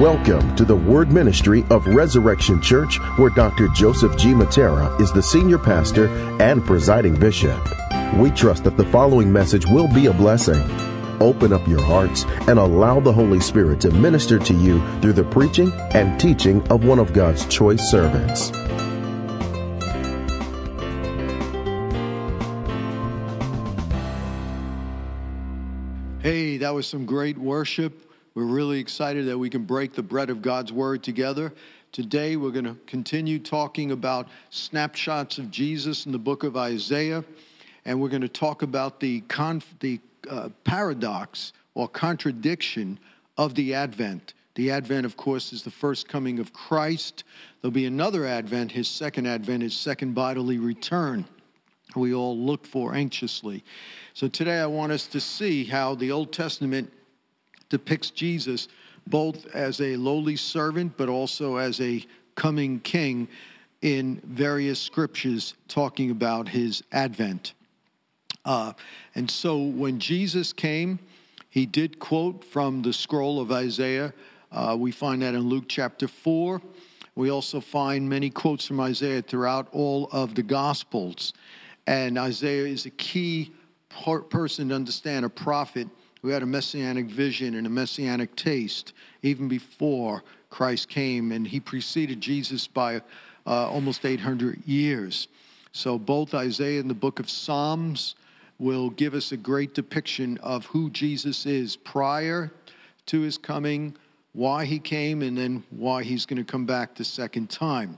Welcome to the Word Ministry of Resurrection Church, where Dr. Joseph G. Mattera is the senior pastor and presiding bishop. We trust that the following message will be a blessing. Open up your hearts and allow the Holy Spirit to minister to you through the preaching and teaching of one of God's choice servants. Hey, that was some great worship. We're really excited that we can break the bread of God's Word together. Today, we're going to continue talking about snapshots of Jesus in the book of Isaiah, and we're going to talk about the, conf- the uh, paradox or contradiction of the Advent. The Advent, of course, is the first coming of Christ. There'll be another Advent, his second Advent, his second bodily return, we all look for anxiously. So today I want us to see how the Old Testament depicts Jesus both as a lowly servant, but also as a coming king in various scriptures talking about his advent. Uh, and so when Jesus came, he did quote from the scroll of Isaiah. Uh, we find that in Luke chapter 4. We also find many quotes from Isaiah throughout all of the Gospels. And Isaiah is a key person to understand, a prophet who had a messianic vision and a messianic taste even before Christ came, and he preceded Jesus by uh, almost 800 years. So both Isaiah and the book of Psalms will give us a great depiction of who Jesus is prior to his coming, why he came, and then why he's going to come back the second time.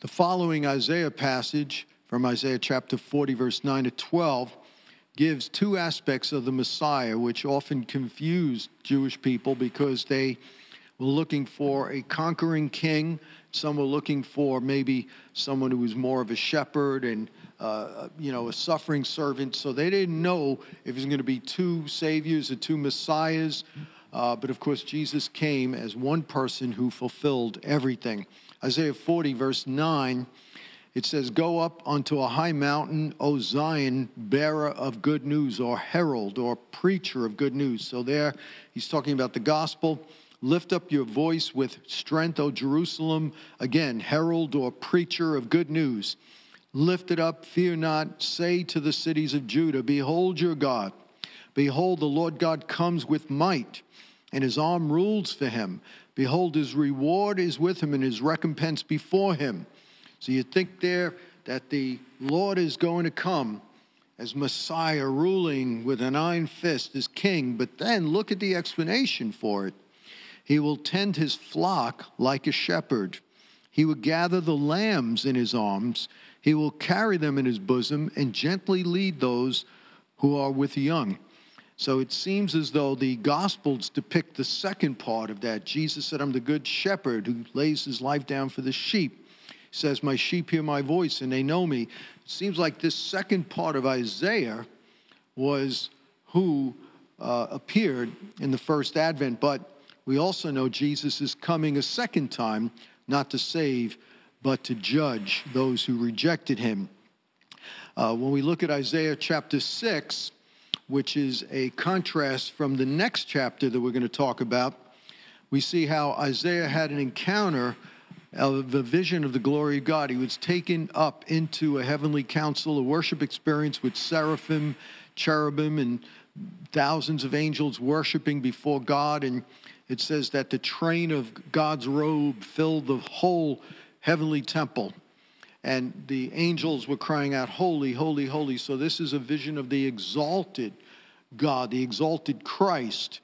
The following Isaiah passage from Isaiah chapter 40, verse 9 to 12 gives two aspects of the Messiah, which often confused Jewish people because they were looking for a conquering king. Some were looking for maybe someone who was more of a shepherd and uh, you know a suffering servant. So they didn't know if it was going to be two saviors or two messiahs. Uh, but of course, Jesus came as one person who fulfilled everything. Isaiah 40, verse 9 it says, Go up onto a high mountain, O Zion, bearer of good news, or herald, or preacher of good news. So there he's talking about the gospel. Lift up your voice with strength, O Jerusalem. Again, herald or preacher of good news. Lift it up, fear not. Say to the cities of Judah, Behold your God. Behold, the Lord God comes with might, and his arm rules for him. Behold, his reward is with him, and his recompense before him. So you think there that the Lord is going to come as Messiah, ruling with an iron fist as king, but then look at the explanation for it. He will tend his flock like a shepherd. He will gather the lambs in his arms. He will carry them in his bosom and gently lead those who are with the young. So it seems as though the Gospels depict the second part of that. Jesus said, I'm the good shepherd who lays his life down for the sheep says, My sheep hear my voice and they know me. It seems like this second part of Isaiah was who uh, appeared in the first advent, but we also know Jesus is coming a second time, not to save, but to judge those who rejected him. Uh, when we look at Isaiah chapter 6, which is a contrast from the next chapter that we're going to talk about, we see how Isaiah had an encounter of the vision of the glory of God. He was taken up into a heavenly council, a worship experience with seraphim, cherubim, and thousands of angels worshiping before God. And it says that the train of God's robe filled the whole heavenly temple. And the angels were crying out, Holy, holy, holy. So this is a vision of the exalted God, the exalted Christ.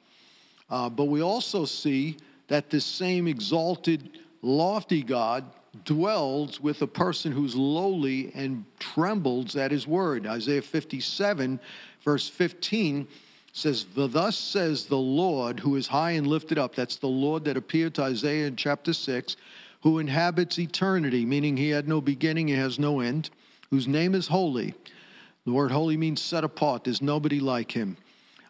Uh, but we also see that this same exalted lofty God dwells with a person who's lowly and trembles at his word. Isaiah 57, verse 15 says, Thus says the Lord who is high and lifted up. That's the Lord that appeared to Isaiah in chapter 6, who inhabits eternity, meaning he had no beginning, he has no end, whose name is holy. The word holy means set apart. There's nobody like him.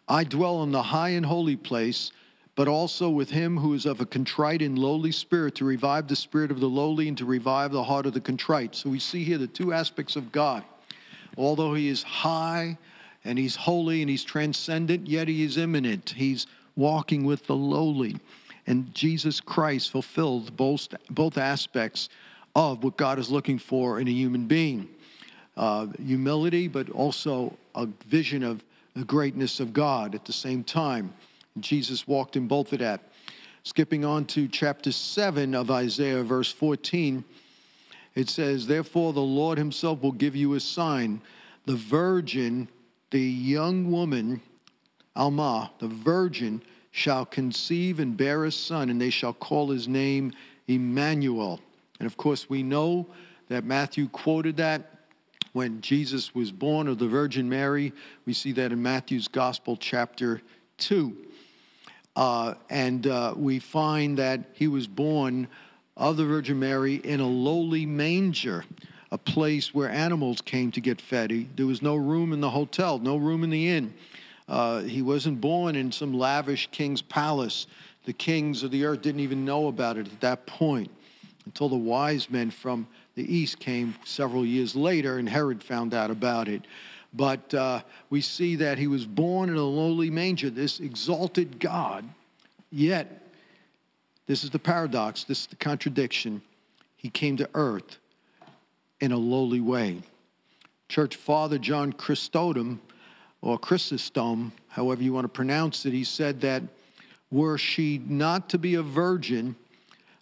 I dwell in the high and holy place but also with him who is of a contrite and lowly spirit, to revive the spirit of the lowly and to revive the heart of the contrite. So we see here the two aspects of God. Although he is high and he's holy and he's transcendent, yet he is immanent. He's walking with the lowly. And Jesus Christ fulfilled both, both aspects of what God is looking for in a human being uh, humility, but also a vision of the greatness of God at the same time. Jesus walked in both of that. Skipping on to chapter 7 of Isaiah, verse 14, it says, Therefore the Lord himself will give you a sign. The virgin, the young woman, Alma, the virgin, shall conceive and bear a son, and they shall call his name Emmanuel. And of course, we know that Matthew quoted that when Jesus was born of the Virgin Mary. We see that in Matthew's Gospel, chapter 2. Uh, and uh, we find that he was born of the Virgin Mary in a lowly manger, a place where animals came to get fed. He, there was no room in the hotel, no room in the inn. Uh, he wasn't born in some lavish king's palace. The kings of the earth didn't even know about it at that point until the wise men from the east came several years later and Herod found out about it. But uh, we see that he was born in a lowly manger, this exalted God, yet, this is the paradox, this is the contradiction. He came to earth in a lowly way. Church Father John Chrysostom or Chrysostom, however you want to pronounce it, he said that were she not to be a virgin,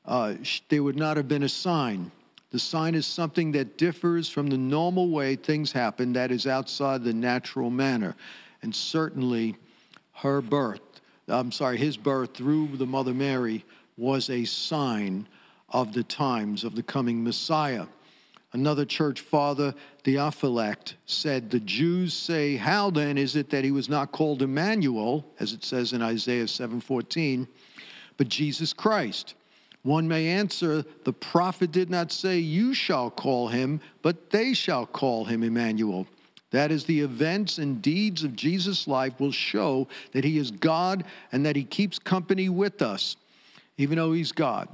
uh, there would not have been a sign. The sign is something that differs from the normal way things happen, that is outside the natural manner. And certainly her birth, I'm sorry, his birth through the Mother Mary was a sign of the times of the coming Messiah. Another church father, Theophylact, said, The Jews say, How then is it that he was not called Emmanuel, as it says in Isaiah 7:14, but Jesus Christ? One may answer, The prophet did not say, You shall call him, but they shall call him Emmanuel. That is, the events and deeds of Jesus' life will show that he is God and that he keeps company with us, even though he's God.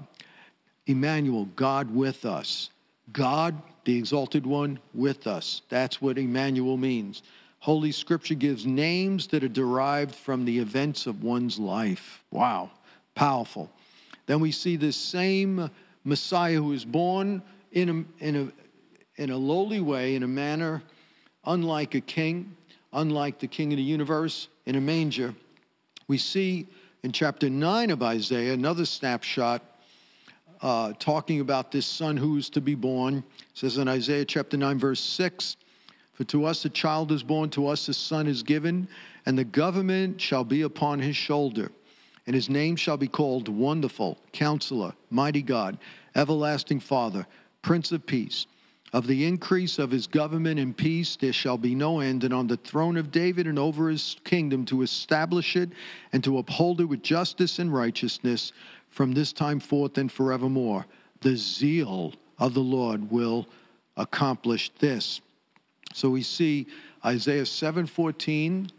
Emmanuel, God with us. God, the exalted one, with us. That's what Emmanuel means. Holy Scripture gives names that are derived from the events of one's life. Wow, powerful. Then we see this same Messiah who is born in a, in a, in a lowly way, in a manner unlike a king, unlike the king of the universe, in a manger. We see in chapter 9 of Isaiah another snapshot uh, talking about this son who is to be born. It says in Isaiah chapter 9, verse 6 For to us a child is born, to us a son is given, and the government shall be upon his shoulder. And his name shall be called Wonderful, Counselor, Mighty God, Everlasting Father, Prince of Peace. Of the increase of his government and peace there shall be no end, and on the throne of David and over his kingdom to establish it and to uphold it with justice and righteousness from this time forth and forevermore. The zeal of the Lord will accomplish this. So we see Isaiah 7:14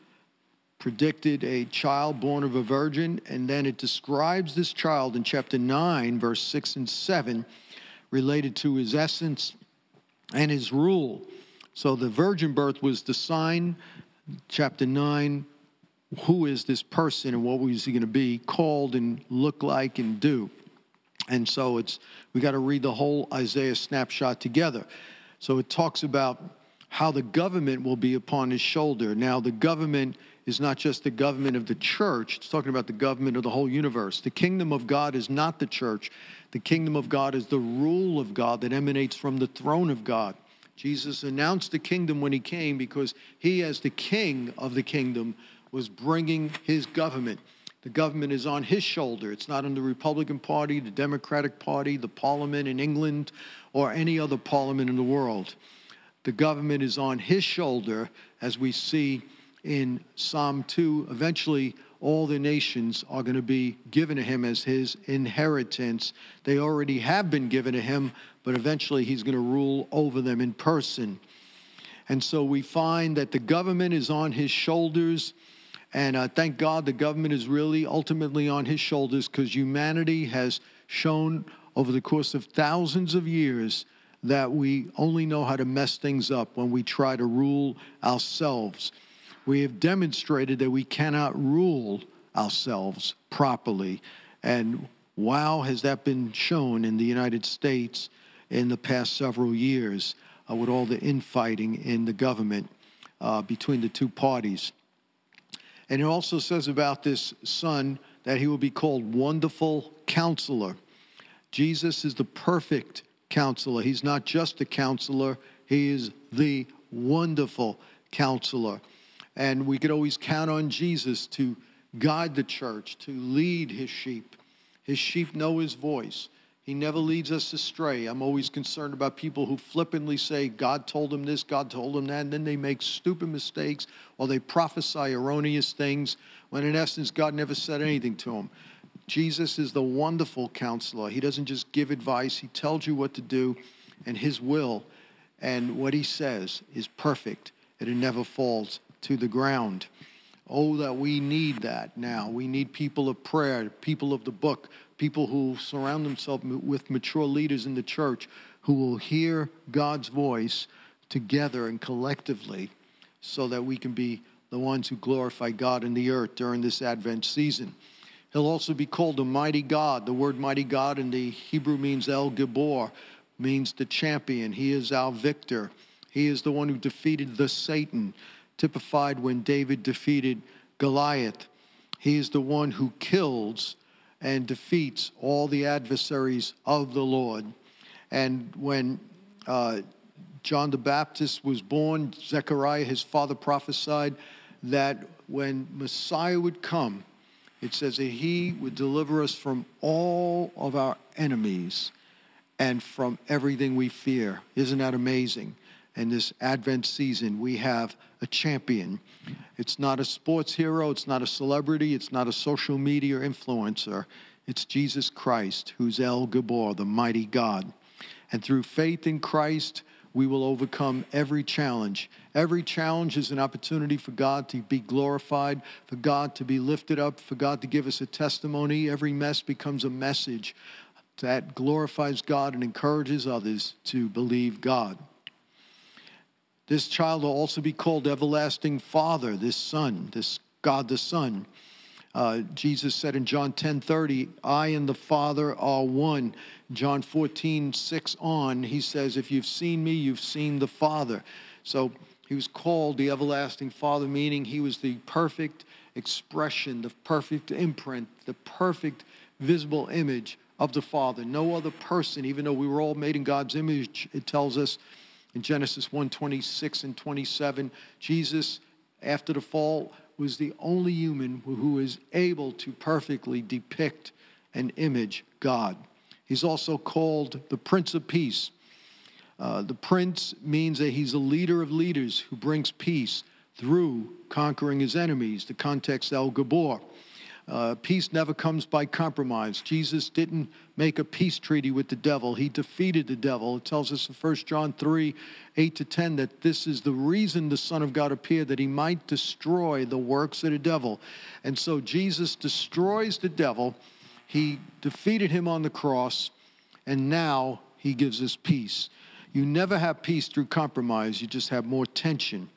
predicted a child born of a virgin, and then it describes this child in chapter 9, verse 6 and 7, related to his essence and his rule. So the virgin birth was the sign. Chapter 9, who is this person and what was he going to be called and look like and do. And so it's we got to read the whole Isaiah snapshot together. So it talks about how the government will be upon his shoulder. Now the government is not just the government of the church, it's talking about the government of the whole universe. The kingdom of God is not the church. The kingdom of God is the rule of God that emanates from the throne of God. Jesus announced the kingdom when he came because he as the king of the kingdom was bringing his government. The government is on his shoulder. It's not on the Republican Party, the Democratic Party, the parliament in England, or any other parliament in the world. The government is on his shoulder, as we see in Psalm 2. Eventually, all the nations are going to be given to him as his inheritance. They already have been given to him, but eventually he's going to rule over them in person. And so we find that the government is on his shoulders. And uh, thank God the government is really ultimately on his shoulders because humanity has shown over the course of thousands of years that we only know how to mess things up when we try to rule ourselves. We have demonstrated that we cannot rule ourselves properly. And wow, has that been shown in the United States in the past several years uh, with all the infighting in the government uh, between the two parties. And it also says about this son that he will be called Wonderful Counselor. Jesus is the perfect counselor. He's not just a counselor, he is the wonderful counselor. And we could always count on Jesus to guide the church, to lead his sheep. His sheep know his voice. He never leads us astray. I'm always concerned about people who flippantly say, God told them this, God told them that, and then they make stupid mistakes or they prophesy erroneous things when in essence God never said anything to them. Jesus is the wonderful counselor. He doesn't just give advice, he tells you what to do, and his will and what he says is perfect, and it never falls to the ground. Oh, that we need that now. We need people of prayer, people of the book, people who surround themselves with mature leaders in the church who will hear God's voice together and collectively so that we can be the ones who glorify God in the earth during this Advent season. He'll also be called the mighty God. The word mighty God in the Hebrew means El Gibor, means the champion. He is our victor. He is the one who defeated the Satan, typified when David defeated Goliath. He is the one who kills and defeats all the adversaries of the Lord. And when uh, John the Baptist was born, Zechariah, his father, prophesied that when Messiah would come, it says that he would deliver us from all of our enemies and from everything we fear. Isn't that amazing? In this Advent season, we have a champion. It's not a sports hero, it's not a celebrity, it's not a social media influencer. It's Jesus Christ, who's El Gibor, the mighty God. And through faith in Christ, we will overcome every challenge. Every challenge is an opportunity for God to be glorified, for God to be lifted up, for God to give us a testimony. Every mess becomes a message that glorifies God and encourages others to believe God. This child will also be called Everlasting Father, this Son, this God the Son. Uh, Jesus said in John 10 30, I and the Father are one. John 14, 6 on, he says, If you've seen me, you've seen the Father. So he was called the everlasting Father, meaning he was the perfect expression, the perfect imprint, the perfect visible image of the Father. No other person, even though we were all made in God's image, it tells us in Genesis 1 26 and 27, Jesus, after the fall, was the only human who is able to perfectly depict and image God. He's also called the Prince of Peace. Uh, the Prince means that he's a leader of leaders who brings peace through conquering his enemies. The context, El Gibor. Uh, peace never comes by compromise. Jesus didn't make a peace treaty with the devil, he defeated the devil. It tells us in 1 John 3 8 to 10 that this is the reason the Son of God appeared, that he might destroy the works of the devil. And so Jesus destroys the devil, he defeated him on the cross, and now he gives us peace. You never have peace through compromise, you just have more tension.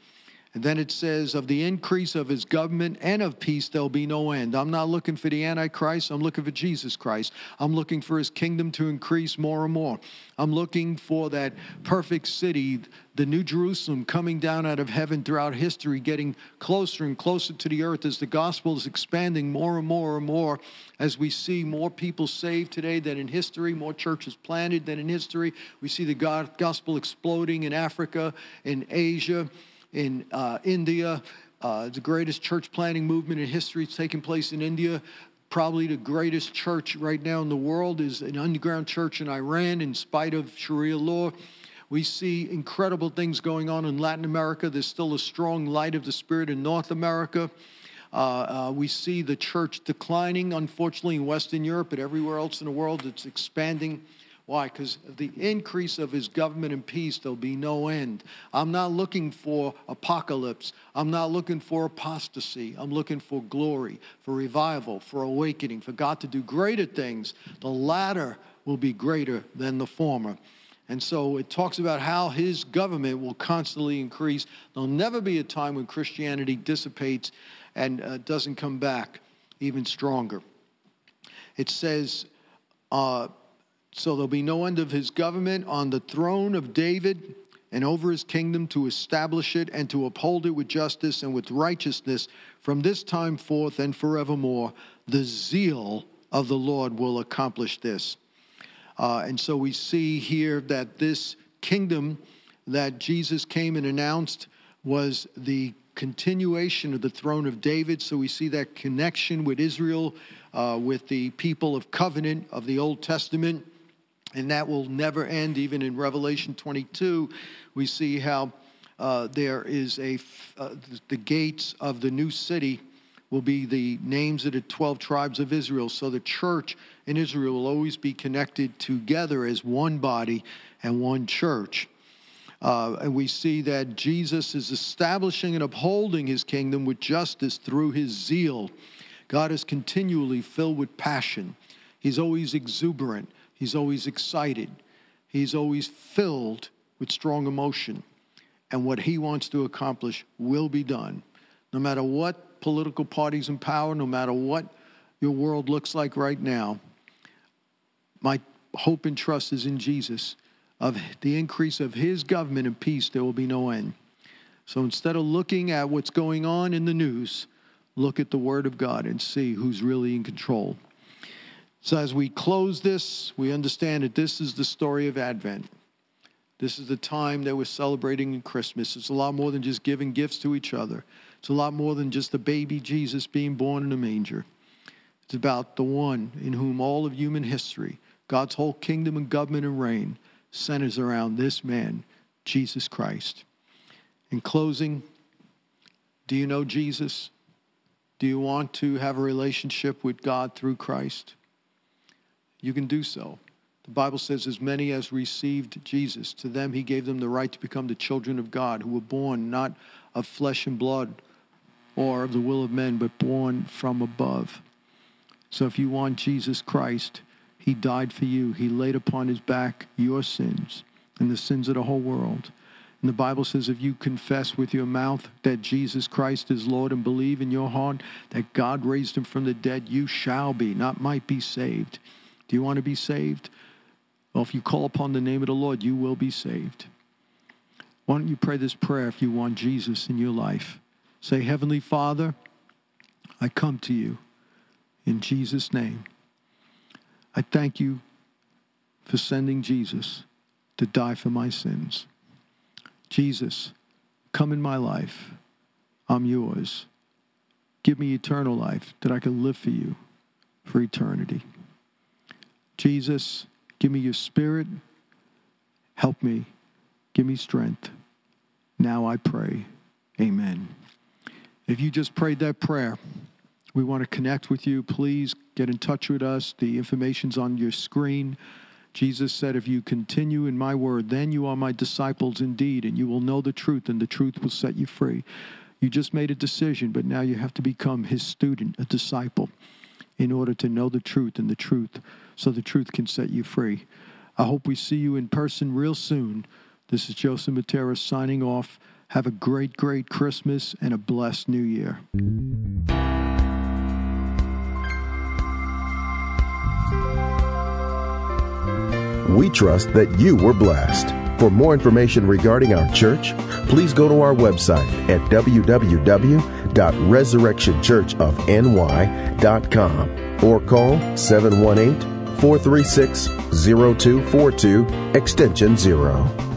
And then it says, of the increase of his government and of peace, there'll be no end. I'm not looking for the Antichrist. I'm looking for Jesus Christ. I'm looking for his kingdom to increase more and more. I'm looking for that perfect city, the New Jerusalem coming down out of heaven throughout history, getting closer and closer to the earth as the gospel is expanding more and more and more, as we see more people saved today than in history, more churches planted than in history. We see the gospel exploding in Africa, in Asia in uh, India. Uh, the greatest church planting movement in history is taking place in India. Probably the greatest church right now in the world is an underground church in Iran, in spite of Sharia law. We see incredible things going on in Latin America. There's still a strong light of the Spirit in North America. Uh, uh, we see the church declining, unfortunately, in Western Europe, but everywhere else in the world, it's expanding. Why? Because the increase of his government and peace, there'll be no end. I'm not looking for apocalypse. I'm not looking for apostasy. I'm looking for glory, for revival, for awakening, for God to do greater things. The latter will be greater than the former. And so it talks about how his government will constantly increase. There'll never be a time when Christianity dissipates and uh, doesn't come back even stronger. it says, uh, So there'll be no end of his government on the throne of David and over his kingdom to establish it and to uphold it with justice and with righteousness from this time forth and forevermore. The zeal of the Lord will accomplish this. Uh, and so we see here that this kingdom that Jesus came and announced was the continuation of the throne of David. So we see that connection with Israel, uh, with the people of covenant of the Old Testament. And that will never end. Even in Revelation 22, we see how uh, there is a, uh, the gates of the new city will be the names of the 12 tribes of Israel. So the church in Israel will always be connected together as one body and one church. Uh, and we see that Jesus is establishing and upholding his kingdom with justice through his zeal. God is continually filled with passion. He's always exuberant. He's always excited. He's always filled with strong emotion. And what he wants to accomplish will be done. No matter what political parties in power, no matter what your world looks like right now, my hope and trust is in Jesus of the increase of his government and peace, there will be no end. So instead of looking at what's going on in the news, look at the Word of God and see who's really in control. So as we close this, we understand that this is the story of Advent. This is the time that we're celebrating in Christmas. It's a lot more than just giving gifts to each other. It's a lot more than just the baby Jesus being born in a manger. It's about the one in whom all of human history, God's whole kingdom and government and reign, centers around this man, Jesus Christ. In closing, do you know Jesus? Do you want to have a relationship with God through Christ? You can do so. The Bible says, as many as received Jesus, to them he gave them the right to become the children of God, who were born not of flesh and blood or of the will of men, but born from above. So if you want Jesus Christ, he died for you. He laid upon his back your sins and the sins of the whole world. And the Bible says if you confess with your mouth that Jesus Christ is Lord and believe in your heart that God raised him from the dead, you shall be, not might be saved. Do you want to be saved? Well, if you call upon the name of the Lord, you will be saved. Why don't you pray this prayer if you want Jesus in your life? Say, Heavenly Father, I come to you in Jesus' name. I thank you for sending Jesus to die for my sins. Jesus, come in my life. I'm yours. Give me eternal life that I can live for you for eternity. Jesus, give me your spirit. Help me. Give me strength. Now I pray. Amen. If you just prayed that prayer, we want to connect with you. Please get in touch with us. The information's on your screen. Jesus said, If you continue in my word, then you are my disciples indeed, and you will know the truth, and the truth will set you free. You just made a decision, but now you have to become his student, a disciple, in order to know the truth and the truth, so the truth can set you free. I hope we see you in person real soon. This is Joseph Mattera signing off. Have a great, great Christmas and a blessed New Year. We trust that you were blessed. For more information regarding our church, please go to our website at www.resurrectionchurchofny.com or call 718 436 0242 extension 0.